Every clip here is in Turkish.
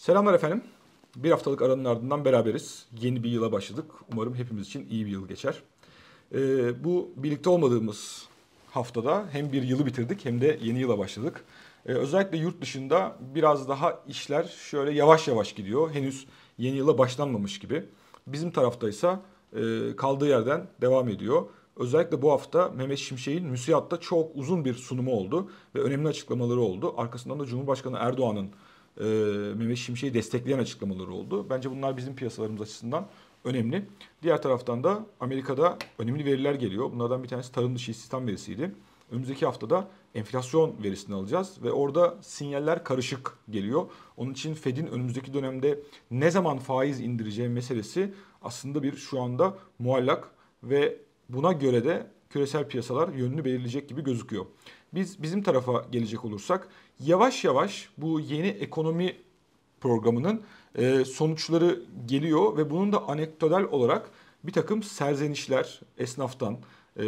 Selamlar efendim. Bir haftalık aranın ardından beraberiz. Yeni bir yıla başladık. Umarım hepimiz için iyi bir yıl geçer. Ee, bu birlikte olmadığımız haftada hem bir yılı bitirdik hem de yeni yıla başladık. Ee, özellikle yurt dışında biraz daha işler şöyle yavaş yavaş gidiyor. Henüz yeni yıla başlanmamış gibi. Bizim taraftaysa e, kaldığı yerden devam ediyor. Özellikle bu hafta Mehmet Şimşek'in müsiyatta çok uzun bir sunumu oldu ve önemli açıklamaları oldu. Arkasından da Cumhurbaşkanı Erdoğan'ın e, Mehmet Şimşek'i destekleyen açıklamaları oldu. Bence bunlar bizim piyasalarımız açısından önemli. Diğer taraftan da Amerika'da önemli veriler geliyor. Bunlardan bir tanesi tarım dışı istihdam verisiydi. Önümüzdeki haftada enflasyon verisini alacağız ve orada sinyaller karışık geliyor. Onun için Fed'in önümüzdeki dönemde ne zaman faiz indireceği meselesi aslında bir şu anda muallak ve buna göre de küresel piyasalar yönünü belirleyecek gibi gözüküyor. Biz bizim tarafa gelecek olursak yavaş yavaş bu yeni ekonomi programının e, sonuçları geliyor ve bunun da anekdotal olarak bir takım serzenişler esnaftan, e,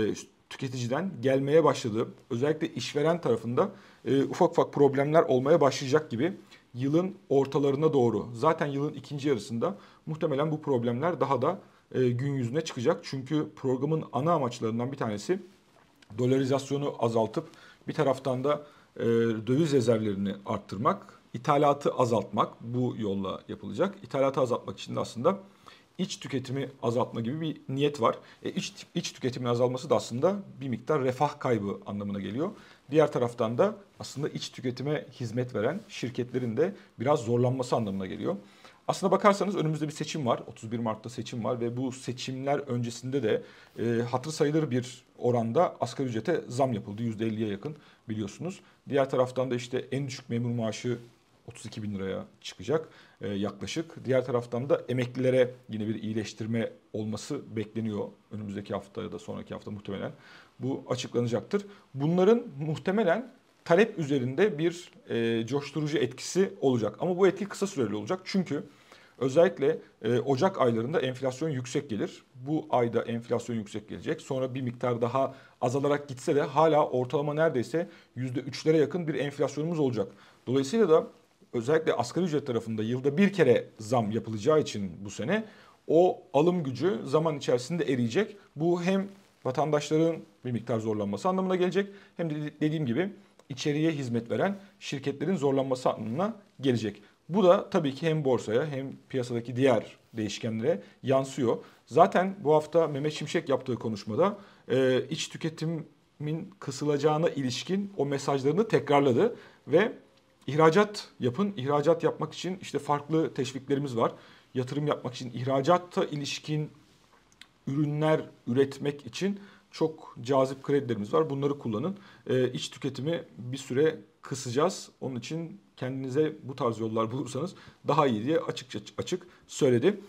tüketiciden gelmeye başladı. Özellikle işveren tarafında e, ufak ufak problemler olmaya başlayacak gibi yılın ortalarına doğru zaten yılın ikinci yarısında muhtemelen bu problemler daha da gün yüzüne çıkacak. Çünkü programın ana amaçlarından bir tanesi dolarizasyonu azaltıp bir taraftan da döviz rezervlerini arttırmak ithalatı azaltmak bu yolla yapılacak. İthalatı azaltmak için de aslında iç tüketimi azaltma gibi bir niyet var. E, iç, iç tüketimin azalması da aslında bir miktar refah kaybı anlamına geliyor. Diğer taraftan da aslında iç tüketime hizmet veren şirketlerin de biraz zorlanması anlamına geliyor. Aslına bakarsanız önümüzde bir seçim var. 31 Mart'ta seçim var ve bu seçimler öncesinde de e, hatır sayılır bir oranda asgari ücrete zam yapıldı. %50'ye yakın biliyorsunuz. Diğer taraftan da işte en düşük memur maaşı 32 bin liraya çıkacak e, yaklaşık. Diğer taraftan da emeklilere yine bir iyileştirme olması bekleniyor. Önümüzdeki hafta ya da sonraki hafta muhtemelen bu açıklanacaktır. Bunların muhtemelen talep üzerinde bir e, coşturucu etkisi olacak. Ama bu etki kısa süreli olacak. Çünkü özellikle e, Ocak aylarında enflasyon yüksek gelir. Bu ayda enflasyon yüksek gelecek. Sonra bir miktar daha azalarak gitse de hala ortalama neredeyse %3'lere yakın bir enflasyonumuz olacak. Dolayısıyla da özellikle asgari ücret tarafında yılda bir kere zam yapılacağı için bu sene o alım gücü zaman içerisinde eriyecek. Bu hem vatandaşların bir miktar zorlanması anlamına gelecek hem de dediğim gibi içeriye hizmet veren şirketlerin zorlanması anlamına gelecek. Bu da tabii ki hem borsaya hem piyasadaki diğer değişkenlere yansıyor. Zaten bu hafta Mehmet Şimşek yaptığı konuşmada e, iç tüketimin kısılacağına ilişkin o mesajlarını tekrarladı ve İhracat yapın. İhracat yapmak için işte farklı teşviklerimiz var. Yatırım yapmak için, ihracatta ilişkin ürünler üretmek için çok cazip kredilerimiz var. Bunları kullanın. Ee, iç tüketimi bir süre kısacağız. Onun için kendinize bu tarz yollar bulursanız daha iyi diye açıkça açık söyledi.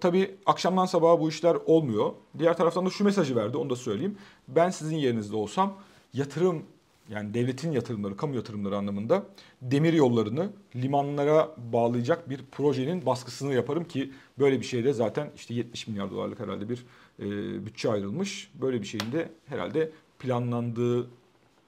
Tabii akşamdan sabaha bu işler olmuyor. Diğer taraftan da şu mesajı verdi onu da söyleyeyim. Ben sizin yerinizde olsam yatırım yani devletin yatırımları, kamu yatırımları anlamında demir yollarını limanlara bağlayacak bir projenin baskısını yaparım ki böyle bir şeyde zaten işte 70 milyar dolarlık herhalde bir e, bütçe ayrılmış. Böyle bir şeyin de herhalde planlandığı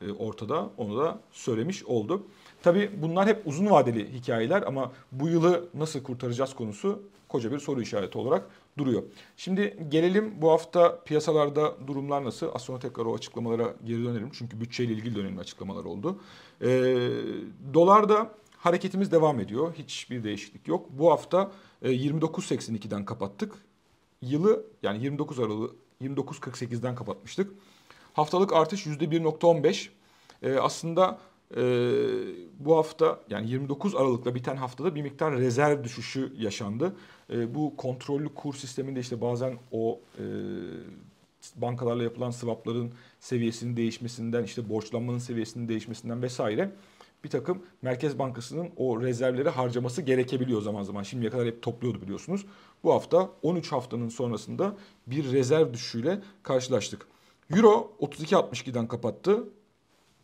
e, ortada onu da söylemiş oldu. Tabii bunlar hep uzun vadeli hikayeler ama bu yılı nasıl kurtaracağız konusu koca bir soru işareti olarak duruyor. Şimdi gelelim bu hafta piyasalarda durumlar nasıl? Az sonra tekrar o açıklamalara geri dönelim. Çünkü bütçeyle ilgili önemli açıklamalar oldu. Ee, dolarda hareketimiz devam ediyor. Hiçbir değişiklik yok. Bu hafta e, 29.82'den kapattık. Yılı yani 29 Aralık 29.48'den kapatmıştık. Haftalık artış %1.15. Ee, aslında e, bu hafta yani 29 Aralık'ta biten haftada bir miktar rezerv düşüşü yaşandı. E, bu kontrollü kur sisteminde işte bazen o e, bankalarla yapılan swapların seviyesinin değişmesinden işte borçlanmanın seviyesinin değişmesinden vesaire bir takım Merkez Bankası'nın o rezervleri harcaması gerekebiliyor zaman zaman. Şimdiye kadar hep topluyordu biliyorsunuz. Bu hafta 13 haftanın sonrasında bir rezerv düşüşüyle karşılaştık. Euro 32.62'den kapattı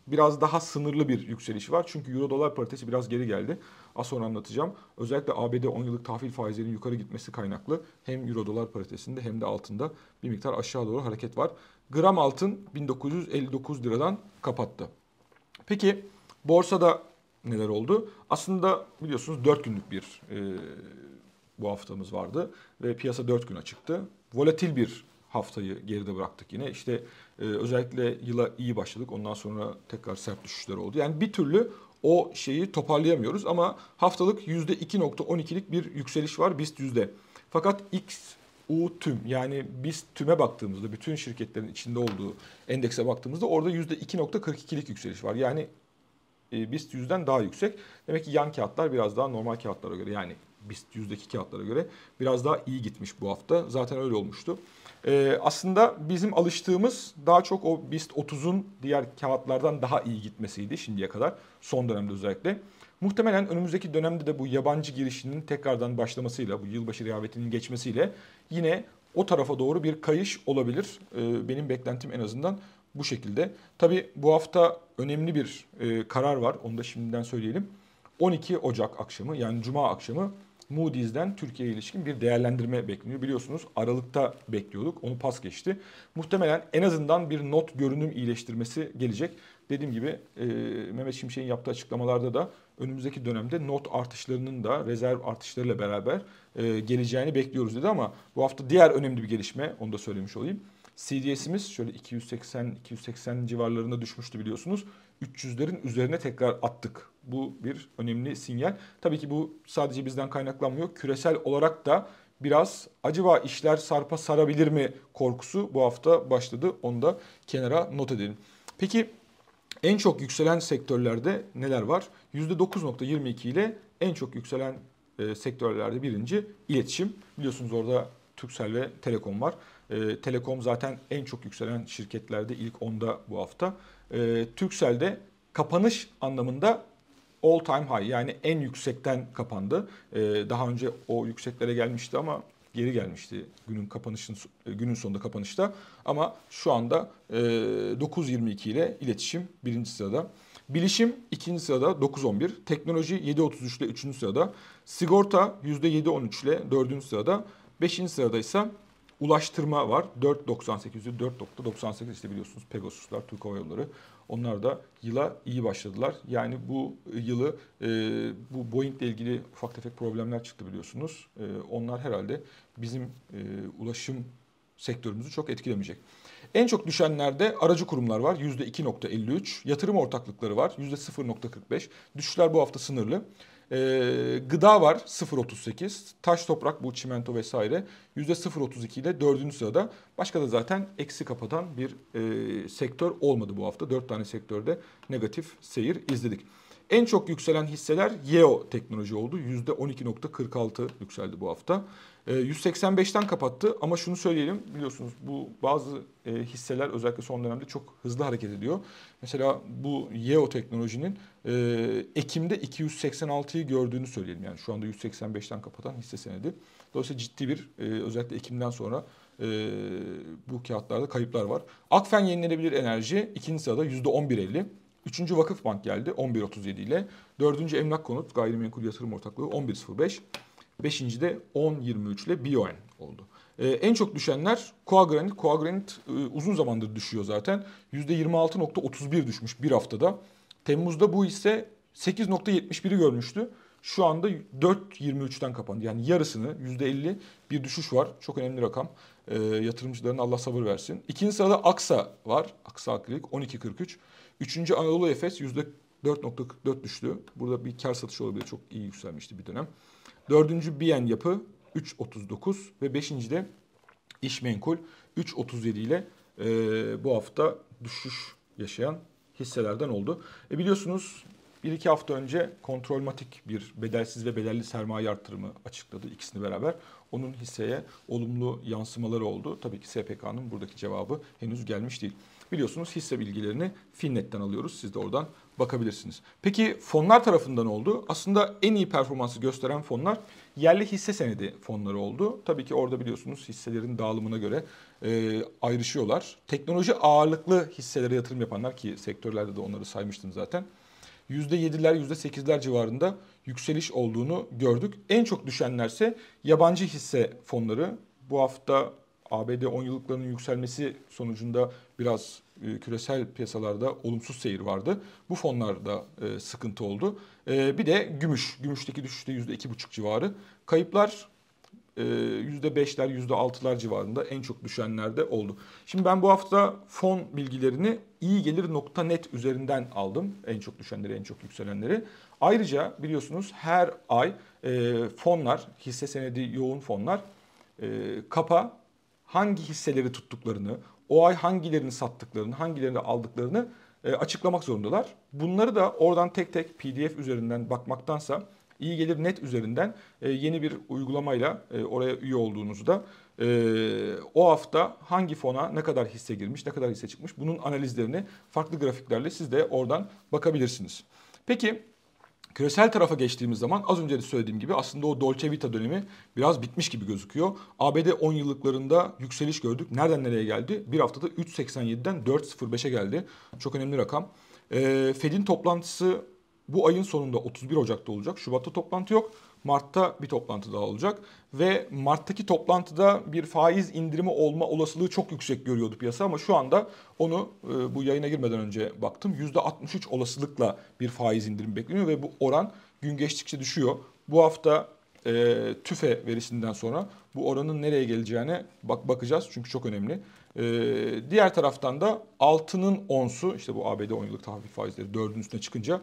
biraz daha sınırlı bir yükseliş var. Çünkü euro dolar paritesi biraz geri geldi. Az sonra anlatacağım. Özellikle ABD 10 yıllık tahvil faizlerinin yukarı gitmesi kaynaklı hem euro dolar paritesinde hem de altında bir miktar aşağı doğru hareket var. Gram altın 1959 liradan kapattı. Peki borsada neler oldu? Aslında biliyorsunuz 4 günlük bir e, bu haftamız vardı ve piyasa 4 güne çıktı. Volatil bir haftayı geride bıraktık yine. İşte e, özellikle yıla iyi başladık. Ondan sonra tekrar sert düşüşler oldu. Yani bir türlü o şeyi toparlayamıyoruz ama haftalık %2.12'lik bir yükseliş var BIST yüzde. Fakat X U tüm yani biz tüme baktığımızda bütün şirketlerin içinde olduğu endekse baktığımızda orada %2.42'lik yükseliş var. Yani e, BIST yüzden daha yüksek. Demek ki yan kağıtlar biraz daha normal kağıtlara göre yani BIST yüzdeki kağıtlara göre biraz daha iyi gitmiş bu hafta. Zaten öyle olmuştu. Ee, aslında bizim alıştığımız daha çok o BIST 30'un diğer kağıtlardan daha iyi gitmesiydi şimdiye kadar. Son dönemde özellikle. Muhtemelen önümüzdeki dönemde de bu yabancı girişinin tekrardan başlamasıyla, bu yılbaşı rehavetinin geçmesiyle yine o tarafa doğru bir kayış olabilir. Ee, benim beklentim en azından bu şekilde. Tabi bu hafta önemli bir e, karar var. Onu da şimdiden söyleyelim. 12 Ocak akşamı yani Cuma akşamı Moody's'den Türkiye'ye ilişkin bir değerlendirme bekleniyor. Biliyorsunuz Aralık'ta bekliyorduk. Onu pas geçti. Muhtemelen en azından bir not görünüm iyileştirmesi gelecek. Dediğim gibi e, Mehmet Şimşek'in yaptığı açıklamalarda da önümüzdeki dönemde not artışlarının da rezerv artışlarıyla beraber e, geleceğini bekliyoruz dedi ama bu hafta diğer önemli bir gelişme onu da söylemiş olayım. CDS'imiz şöyle 280-280 civarlarında düşmüştü biliyorsunuz. 300'lerin üzerine tekrar attık. Bu bir önemli sinyal. Tabii ki bu sadece bizden kaynaklanmıyor. Küresel olarak da biraz acaba işler sarpa sarabilir mi korkusu bu hafta başladı. Onu da kenara not edelim. Peki en çok yükselen sektörlerde neler var? %9.22 ile en çok yükselen e, sektörlerde birinci iletişim. Biliyorsunuz orada Turkcell ve Telekom var. E, Telekom zaten en çok yükselen şirketlerde ilk 10'da bu hafta. E, Turkcell'de kapanış anlamında all time high yani en yüksekten kapandı. E, daha önce o yükseklere gelmişti ama geri gelmişti günün kapanışın e, günün sonunda kapanışta. Ama şu anda e, 9.22 ile iletişim birinci sırada. Bilişim ikinci sırada 9.11. Teknoloji 7.33 ile üçüncü sırada. Sigorta %7.13 ile dördüncü sırada. Beşinci sırada ise ulaştırma var. 4.98'i 4.98 işte biliyorsunuz Pegasus'lar, Türk Hava Yolları. Onlar da yıla iyi başladılar. Yani bu yılı e, bu Boeing ile ilgili ufak tefek problemler çıktı biliyorsunuz. E, onlar herhalde bizim e, ulaşım sektörümüzü çok etkilemeyecek. En çok düşenlerde aracı kurumlar var %2.53, yatırım ortaklıkları var %0.45. Düşüşler bu hafta sınırlı. Ee, gıda var 0.38. Taş toprak bu çimento vesaire %0.32 ile dördüncü sırada. Başka da zaten eksi kapatan bir e, sektör olmadı bu hafta. Dört tane sektörde negatif seyir izledik. En çok yükselen hisseler Yeo teknoloji oldu. %12.46 yükseldi bu hafta. 185'ten ee, kapattı ama şunu söyleyelim biliyorsunuz bu bazı e, hisseler özellikle son dönemde çok hızlı hareket ediyor. Mesela bu Yeo teknolojinin e, Ekim'de 286'yı gördüğünü söyleyelim. Yani şu anda 185'ten kapatan hisse senedi. Dolayısıyla ciddi bir e, özellikle Ekim'den sonra bu kağıtlarda kayıplar var. Akfen yenilenebilir enerji ikinci sırada %11.50. Üçüncü Vakıfbank geldi 11.37 ile. Dördüncü Emlak Konut Gayrimenkul Yatırım Ortaklığı 11.05. Beşinci de 10.23 ile Bioen oldu. Ee, en çok düşenler Coagranit. Coagranit e, uzun zamandır düşüyor zaten. %26.31 düşmüş bir haftada. Temmuz'da bu ise 8.71'i görmüştü. Şu anda 4.23'ten kapandı. Yani yarısını %50 bir düşüş var. Çok önemli rakam. E, yatırımcıların Allah sabır versin. İkinci sırada Aksa var. Aksa Akrilik 12.43. Üçüncü Anadolu Efes %4.44 düştü. Burada bir kar satışı olabilir. Çok iyi yükselmişti bir dönem. Dördüncü Biyen Yapı 3.39 ve beşinci de İşmenkul 3.37 ile e, bu hafta düşüş yaşayan hisselerden oldu. E biliyorsunuz bir iki hafta önce kontrolmatik bir bedelsiz ve bedelli sermaye artırımı açıkladı ikisini beraber. Onun hisseye olumlu yansımaları oldu. Tabii ki SPK'nın buradaki cevabı henüz gelmiş değil. Biliyorsunuz hisse bilgilerini Finnet'ten alıyoruz. Siz de oradan bakabilirsiniz. Peki fonlar tarafından oldu. Aslında en iyi performansı gösteren fonlar yerli hisse senedi fonları oldu. Tabii ki orada biliyorsunuz hisselerin dağılımına göre e, ayrışıyorlar. Teknoloji ağırlıklı hisselere yatırım yapanlar ki sektörlerde de onları saymıştım zaten. %7'ler %8'ler civarında yükseliş olduğunu gördük. En çok düşenlerse yabancı hisse fonları. Bu hafta ABD 10 yıllıklarının yükselmesi sonucunda biraz küresel piyasalarda olumsuz seyir vardı. Bu fonlarda e, sıkıntı oldu. E, bir de gümüş. Gümüşteki düşüşte %2,5 civarı. Kayıplar %5'ler, %6'lar civarında en çok düşenlerde oldu. Şimdi ben bu hafta fon bilgilerini iyigelir.net üzerinden aldım. En çok düşenleri, en çok yükselenleri. Ayrıca biliyorsunuz her ay fonlar, hisse senedi yoğun fonlar kapa hangi hisseleri tuttuklarını, o ay hangilerini sattıklarını, hangilerini aldıklarını açıklamak zorundalar. Bunları da oradan tek tek PDF üzerinden bakmaktansa iyi gelir net üzerinden e, yeni bir uygulamayla e, oraya üye olduğunuzda e, o hafta hangi fona ne kadar hisse girmiş, ne kadar hisse çıkmış bunun analizlerini farklı grafiklerle siz de oradan bakabilirsiniz. Peki Küresel tarafa geçtiğimiz zaman az önce de söylediğim gibi aslında o Dolce Vita dönemi biraz bitmiş gibi gözüküyor. ABD 10 yıllıklarında yükseliş gördük. Nereden nereye geldi? Bir haftada 3.87'den 4.05'e geldi. Çok önemli rakam. Fed'in toplantısı bu ayın sonunda 31 Ocak'ta olacak. Şubat'ta toplantı yok. Mart'ta bir toplantı daha olacak ve Mart'taki toplantıda bir faiz indirimi olma olasılığı çok yüksek görüyordu piyasa ama şu anda onu e, bu yayına girmeden önce baktım %63 olasılıkla bir faiz indirimi bekleniyor ve bu oran gün geçtikçe düşüyor. Bu hafta e, TÜFE verisinden sonra bu oranın nereye geleceğine bak bakacağız çünkü çok önemli. E, diğer taraftan da altının onsu işte bu ABD 10 yıllık tahvil faizleri 4'ün üstüne çıkınca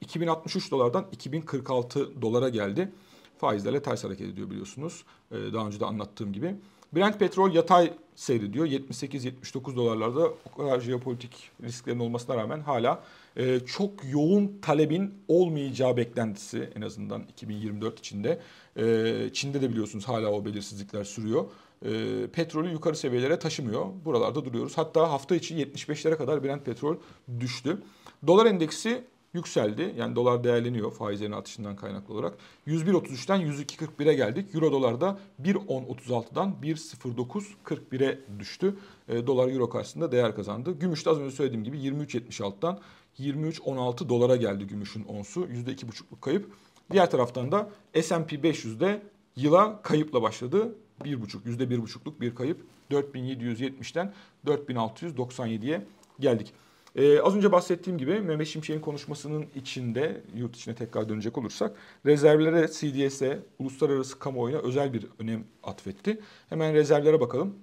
2063 dolardan 2046 dolara geldi. Faizlerle ters hareket ediyor biliyorsunuz. Ee, daha önce de anlattığım gibi. Brent petrol yatay seyrediyor. 78-79 dolarlarda o kadar jeopolitik risklerin olmasına rağmen hala e, çok yoğun talebin olmayacağı beklentisi en azından 2024 içinde. E, Çin'de de biliyorsunuz hala o belirsizlikler sürüyor. E, petrolü yukarı seviyelere taşımıyor. Buralarda duruyoruz. Hatta hafta içi 75'lere kadar Brent petrol düştü. Dolar endeksi yükseldi. Yani dolar değerleniyor faizlerin artışından kaynaklı olarak. 101.33'ten 102.41'e geldik. Euro dolar da 1.10.36'dan 1.09.41'e düştü. E, dolar euro karşısında değer kazandı. Gümüş de az önce söylediğim gibi 23.76'dan 23.16 dolara geldi gümüşün onsu. %2.5'luk kayıp. Diğer taraftan da S&P 500'de yıla kayıpla başladı. 1.5, %1.5'luk bir kayıp. 4770'ten 4697'ye geldik. Ee, az önce bahsettiğim gibi Mehmet Şimşek'in konuşmasının içinde yurt içine tekrar dönecek olursak rezervlere CDS'e uluslararası kamuoyuna özel bir önem atfetti. Hemen rezervlere bakalım.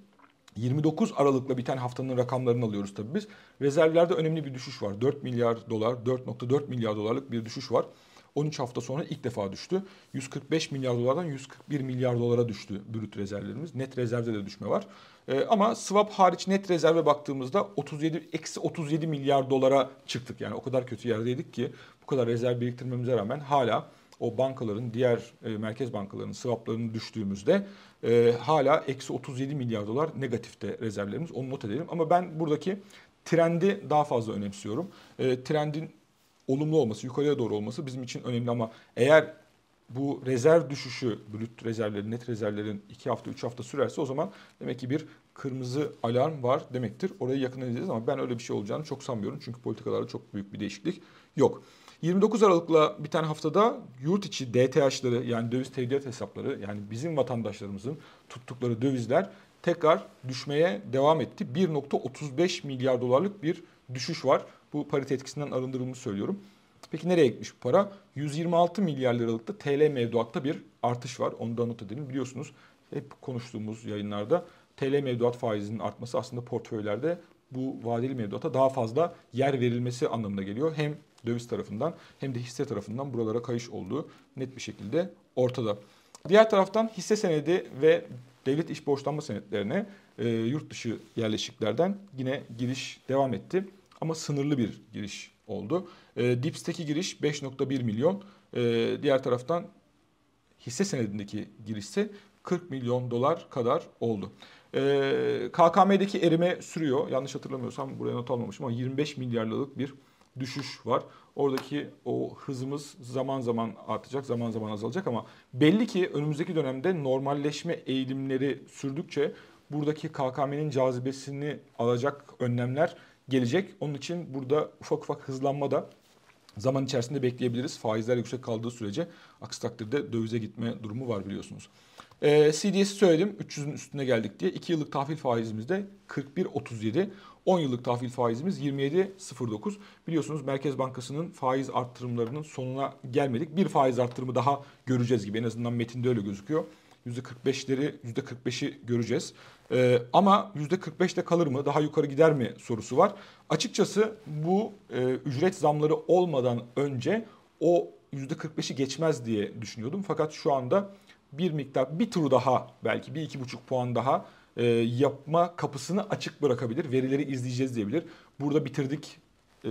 29 Aralık'la biten haftanın rakamlarını alıyoruz tabii biz. Rezervlerde önemli bir düşüş var. 4 milyar dolar, 4.4 milyar dolarlık bir düşüş var. 13 hafta sonra ilk defa düştü. 145 milyar dolardan 141 milyar dolara düştü brüt rezervlerimiz. Net rezervde de düşme var. Ee, ama swap hariç net rezerve baktığımızda 37 eksi 37 milyar dolara çıktık. Yani o kadar kötü yerdeydik ki bu kadar rezerv biriktirmemize rağmen hala o bankaların diğer e, merkez bankalarının swaplarını düştüğümüzde e, hala eksi 37 milyar dolar negatifte rezervlerimiz. Onu not edelim. Ama ben buradaki trendi daha fazla önemsiyorum. E, trendin olumlu olması, yukarıya doğru olması bizim için önemli ama eğer bu rezerv düşüşü, brüt rezervlerin, net rezervlerin 2 hafta, 3 hafta sürerse o zaman demek ki bir kırmızı alarm var demektir. Orayı yakın edeceğiz ama ben öyle bir şey olacağını çok sanmıyorum. Çünkü politikalarda çok büyük bir değişiklik yok. 29 Aralık'la biten haftada yurt içi DTH'ları yani döviz tevdiat hesapları yani bizim vatandaşlarımızın tuttukları dövizler tekrar düşmeye devam etti. 1.35 milyar dolarlık bir düşüş var. Bu parite etkisinden arındırılmış söylüyorum. Peki nereye gitmiş bu para? 126 milyar liralıkta TL mevduatta bir artış var. Onu da not edelim. Biliyorsunuz hep konuştuğumuz yayınlarda TL mevduat faizinin artması aslında portföylerde bu vadeli mevduata daha fazla yer verilmesi anlamına geliyor. Hem döviz tarafından hem de hisse tarafından buralara kayış olduğu net bir şekilde ortada. Diğer taraftan hisse senedi ve devlet iş borçlanma senetlerine e, yurt dışı yerleşiklerden yine giriş devam etti. Ama sınırlı bir giriş oldu. E, Dips'teki giriş 5.1 milyon. E, diğer taraftan hisse senedindeki giriş ise 40 milyon dolar kadar oldu. E, KKM'deki erime sürüyor. Yanlış hatırlamıyorsam buraya not almamışım ama 25 milyarlık bir düşüş var. Oradaki o hızımız zaman zaman artacak, zaman zaman azalacak ama belli ki önümüzdeki dönemde normalleşme eğilimleri sürdükçe buradaki KKM'nin cazibesini alacak önlemler gelecek. Onun için burada ufak ufak hızlanma da zaman içerisinde bekleyebiliriz. Faizler yüksek kaldığı sürece aksi takdirde dövize gitme durumu var biliyorsunuz. Ee, CDS'i söyledim 300'ün üstüne geldik diye. 2 yıllık tahvil faizimiz de 41.37. 10 yıllık tahvil faizimiz 27.09. Biliyorsunuz Merkez Bankası'nın faiz arttırımlarının sonuna gelmedik. Bir faiz arttırımı daha göreceğiz gibi en azından metinde öyle gözüküyor. %45'leri %45'i göreceğiz. Ee, ama %45'te kalır mı daha yukarı gider mi sorusu var. Açıkçası bu e, ücret zamları olmadan önce o %45'i geçmez diye düşünüyordum. Fakat şu anda bir miktar bir tur daha belki bir iki buçuk puan daha e, yapma kapısını açık bırakabilir. Verileri izleyeceğiz diyebilir. Burada bitirdik e,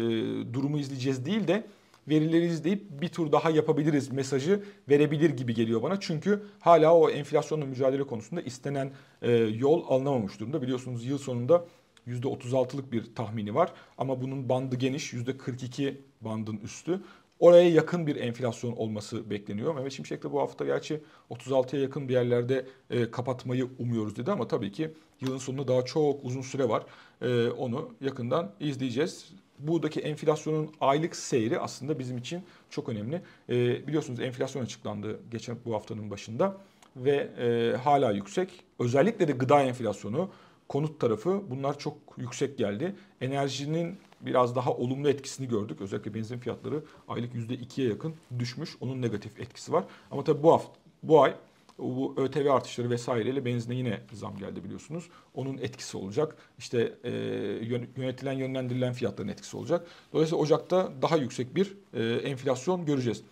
durumu izleyeceğiz değil de verileri izleyip bir tur daha yapabiliriz mesajı verebilir gibi geliyor bana. Çünkü hala o enflasyonla mücadele konusunda istenen e, yol alınamamış durumda. Biliyorsunuz yıl sonunda %36'lık bir tahmini var ama bunun bandı geniş %42 bandın üstü. Oraya yakın bir enflasyon olması bekleniyor. Mehmet Şimşek de bu hafta gerçi 36'ya yakın bir yerlerde e, kapatmayı umuyoruz dedi ama tabii ki yılın sonunda daha çok uzun süre var. E, onu yakından izleyeceğiz. Buradaki enflasyonun aylık seyri aslında bizim için çok önemli. E, biliyorsunuz enflasyon açıklandı geçen bu haftanın başında ve e, hala yüksek. Özellikle de gıda enflasyonu, konut tarafı bunlar çok yüksek geldi. Enerjinin biraz daha olumlu etkisini gördük. Özellikle benzin fiyatları aylık %2'ye yakın düşmüş. Onun negatif etkisi var. Ama tabii bu hafta, bu ay bu ÖTV artışları vesaireyle benzine yine zam geldi biliyorsunuz. Onun etkisi olacak. İşte e, yönetilen yönlendirilen fiyatların etkisi olacak. Dolayısıyla Ocak'ta daha yüksek bir e, enflasyon göreceğiz.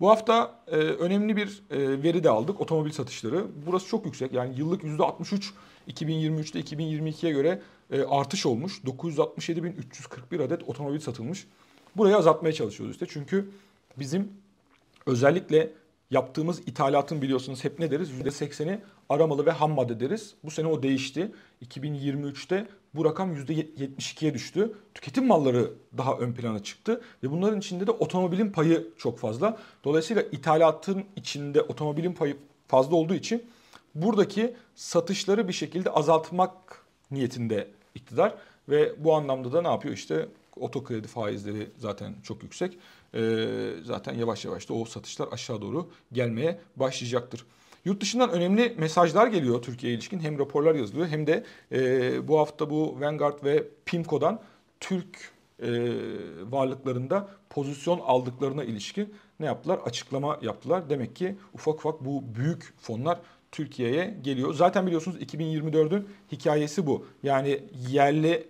Bu hafta e, önemli bir e, veri de aldık. Otomobil satışları. Burası çok yüksek. Yani yıllık %63 2023'te 2022'ye göre e, artış olmuş. 967.341 adet otomobil satılmış. Burayı azaltmaya çalışıyoruz işte. Çünkü bizim özellikle yaptığımız ithalatın biliyorsunuz hep ne deriz? %80'i aramalı ve ham madde deriz. Bu sene o değişti. 2023'te bu rakam %72'ye düştü. Tüketim malları daha ön plana çıktı ve bunların içinde de otomobilin payı çok fazla. Dolayısıyla ithalatın içinde otomobilin payı fazla olduğu için buradaki satışları bir şekilde azaltmak niyetinde iktidar ve bu anlamda da ne yapıyor işte otokredi faizleri zaten çok yüksek. Ee, zaten yavaş yavaş da o satışlar aşağı doğru gelmeye başlayacaktır. Yurt dışından önemli mesajlar geliyor Türkiye'ye ilişkin. Hem raporlar yazılıyor hem de e, bu hafta bu Vanguard ve PIMCO'dan Türk e, varlıklarında pozisyon aldıklarına ilişkin ne yaptılar? Açıklama yaptılar. Demek ki ufak ufak bu büyük fonlar Türkiye'ye geliyor. Zaten biliyorsunuz 2024'ün hikayesi bu. Yani yerli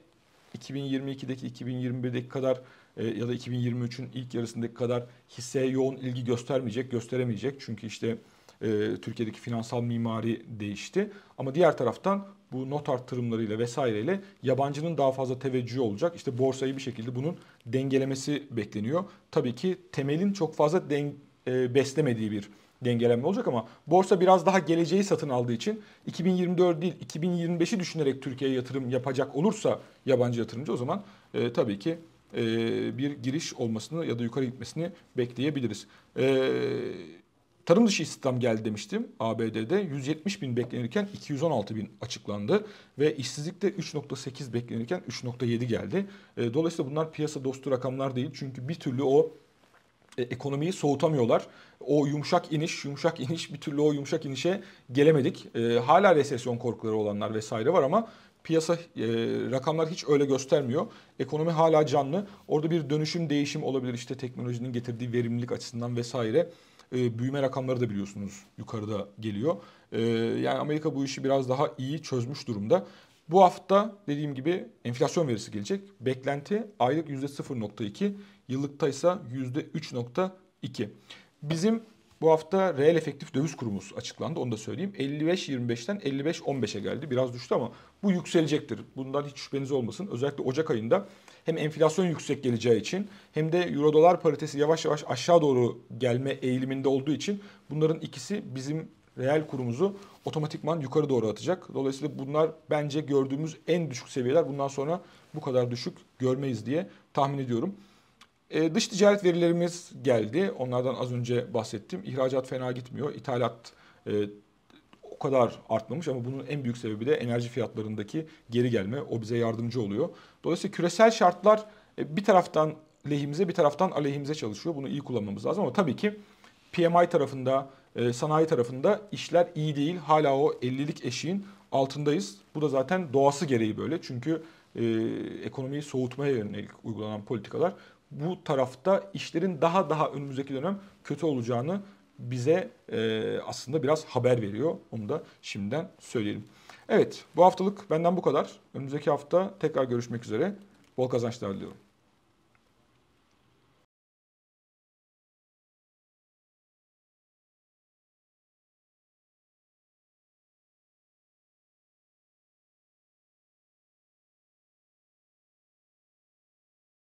2022'deki 2021'deki kadar e, ya da 2023'ün ilk yarısındaki kadar hisseye yoğun ilgi göstermeyecek, gösteremeyecek. Çünkü işte e, Türkiye'deki finansal mimari değişti. Ama diğer taraftan bu not arttırımlarıyla vesaireyle yabancının daha fazla teveccühü olacak. İşte borsayı bir şekilde bunun dengelemesi bekleniyor. Tabii ki temelin çok fazla den, e, beslemediği bir dengelenme olacak ama borsa biraz daha geleceği satın aldığı için 2024 değil 2025'i düşünerek Türkiye'ye yatırım yapacak olursa yabancı yatırımcı o zaman e, tabii ki e, bir giriş olmasını ya da yukarı gitmesini bekleyebiliriz. E, tarım dışı istihdam geldi demiştim ABD'de 170 bin beklenirken 216 bin açıklandı ve işsizlikte 3.8 beklenirken 3.7 geldi. E, dolayısıyla bunlar piyasa dostu rakamlar değil çünkü bir türlü o ekonomiyi soğutamıyorlar. O yumuşak iniş, yumuşak iniş bir türlü o yumuşak inişe gelemedik. Hala resesyon korkuları olanlar vesaire var ama piyasa e, rakamlar hiç öyle göstermiyor. Ekonomi hala canlı. Orada bir dönüşüm, değişim olabilir. İşte teknolojinin getirdiği verimlilik açısından vesaire. E, büyüme rakamları da biliyorsunuz yukarıda geliyor. E, yani Amerika bu işi biraz daha iyi çözmüş durumda. Bu hafta dediğim gibi enflasyon verisi gelecek. Beklenti aylık %0.2, yıllıkta ise %3.2. Bizim bu hafta reel efektif döviz kurumuz açıklandı onu da söyleyeyim. 55-25'ten 55-15'e geldi. Biraz düştü ama bu yükselecektir. Bundan hiç şüpheniz olmasın. Özellikle Ocak ayında hem enflasyon yüksek geleceği için hem de euro dolar paritesi yavaş yavaş aşağı doğru gelme eğiliminde olduğu için bunların ikisi bizim reel kurumuzu otomatikman yukarı doğru atacak. Dolayısıyla bunlar bence gördüğümüz en düşük seviyeler. Bundan sonra bu kadar düşük görmeyiz diye tahmin ediyorum. E, dış ticaret verilerimiz geldi. Onlardan az önce bahsettim. İhracat fena gitmiyor. İthalat e, o kadar artmamış ama bunun en büyük sebebi de enerji fiyatlarındaki geri gelme. O bize yardımcı oluyor. Dolayısıyla küresel şartlar e, bir taraftan lehimize bir taraftan aleyhimize çalışıyor. Bunu iyi kullanmamız lazım ama tabii ki PMI tarafında, e, sanayi tarafında işler iyi değil. Hala o 50'lik eşiğin altındayız. Bu da zaten doğası gereği böyle. Çünkü e, ekonomiyi soğutmaya yönelik uygulanan politikalar bu tarafta işlerin daha daha önümüzdeki dönem kötü olacağını bize e, aslında biraz haber veriyor. Onu da şimdiden söyleyelim. Evet bu haftalık benden bu kadar. Önümüzdeki hafta tekrar görüşmek üzere. Bol kazançlar diliyorum.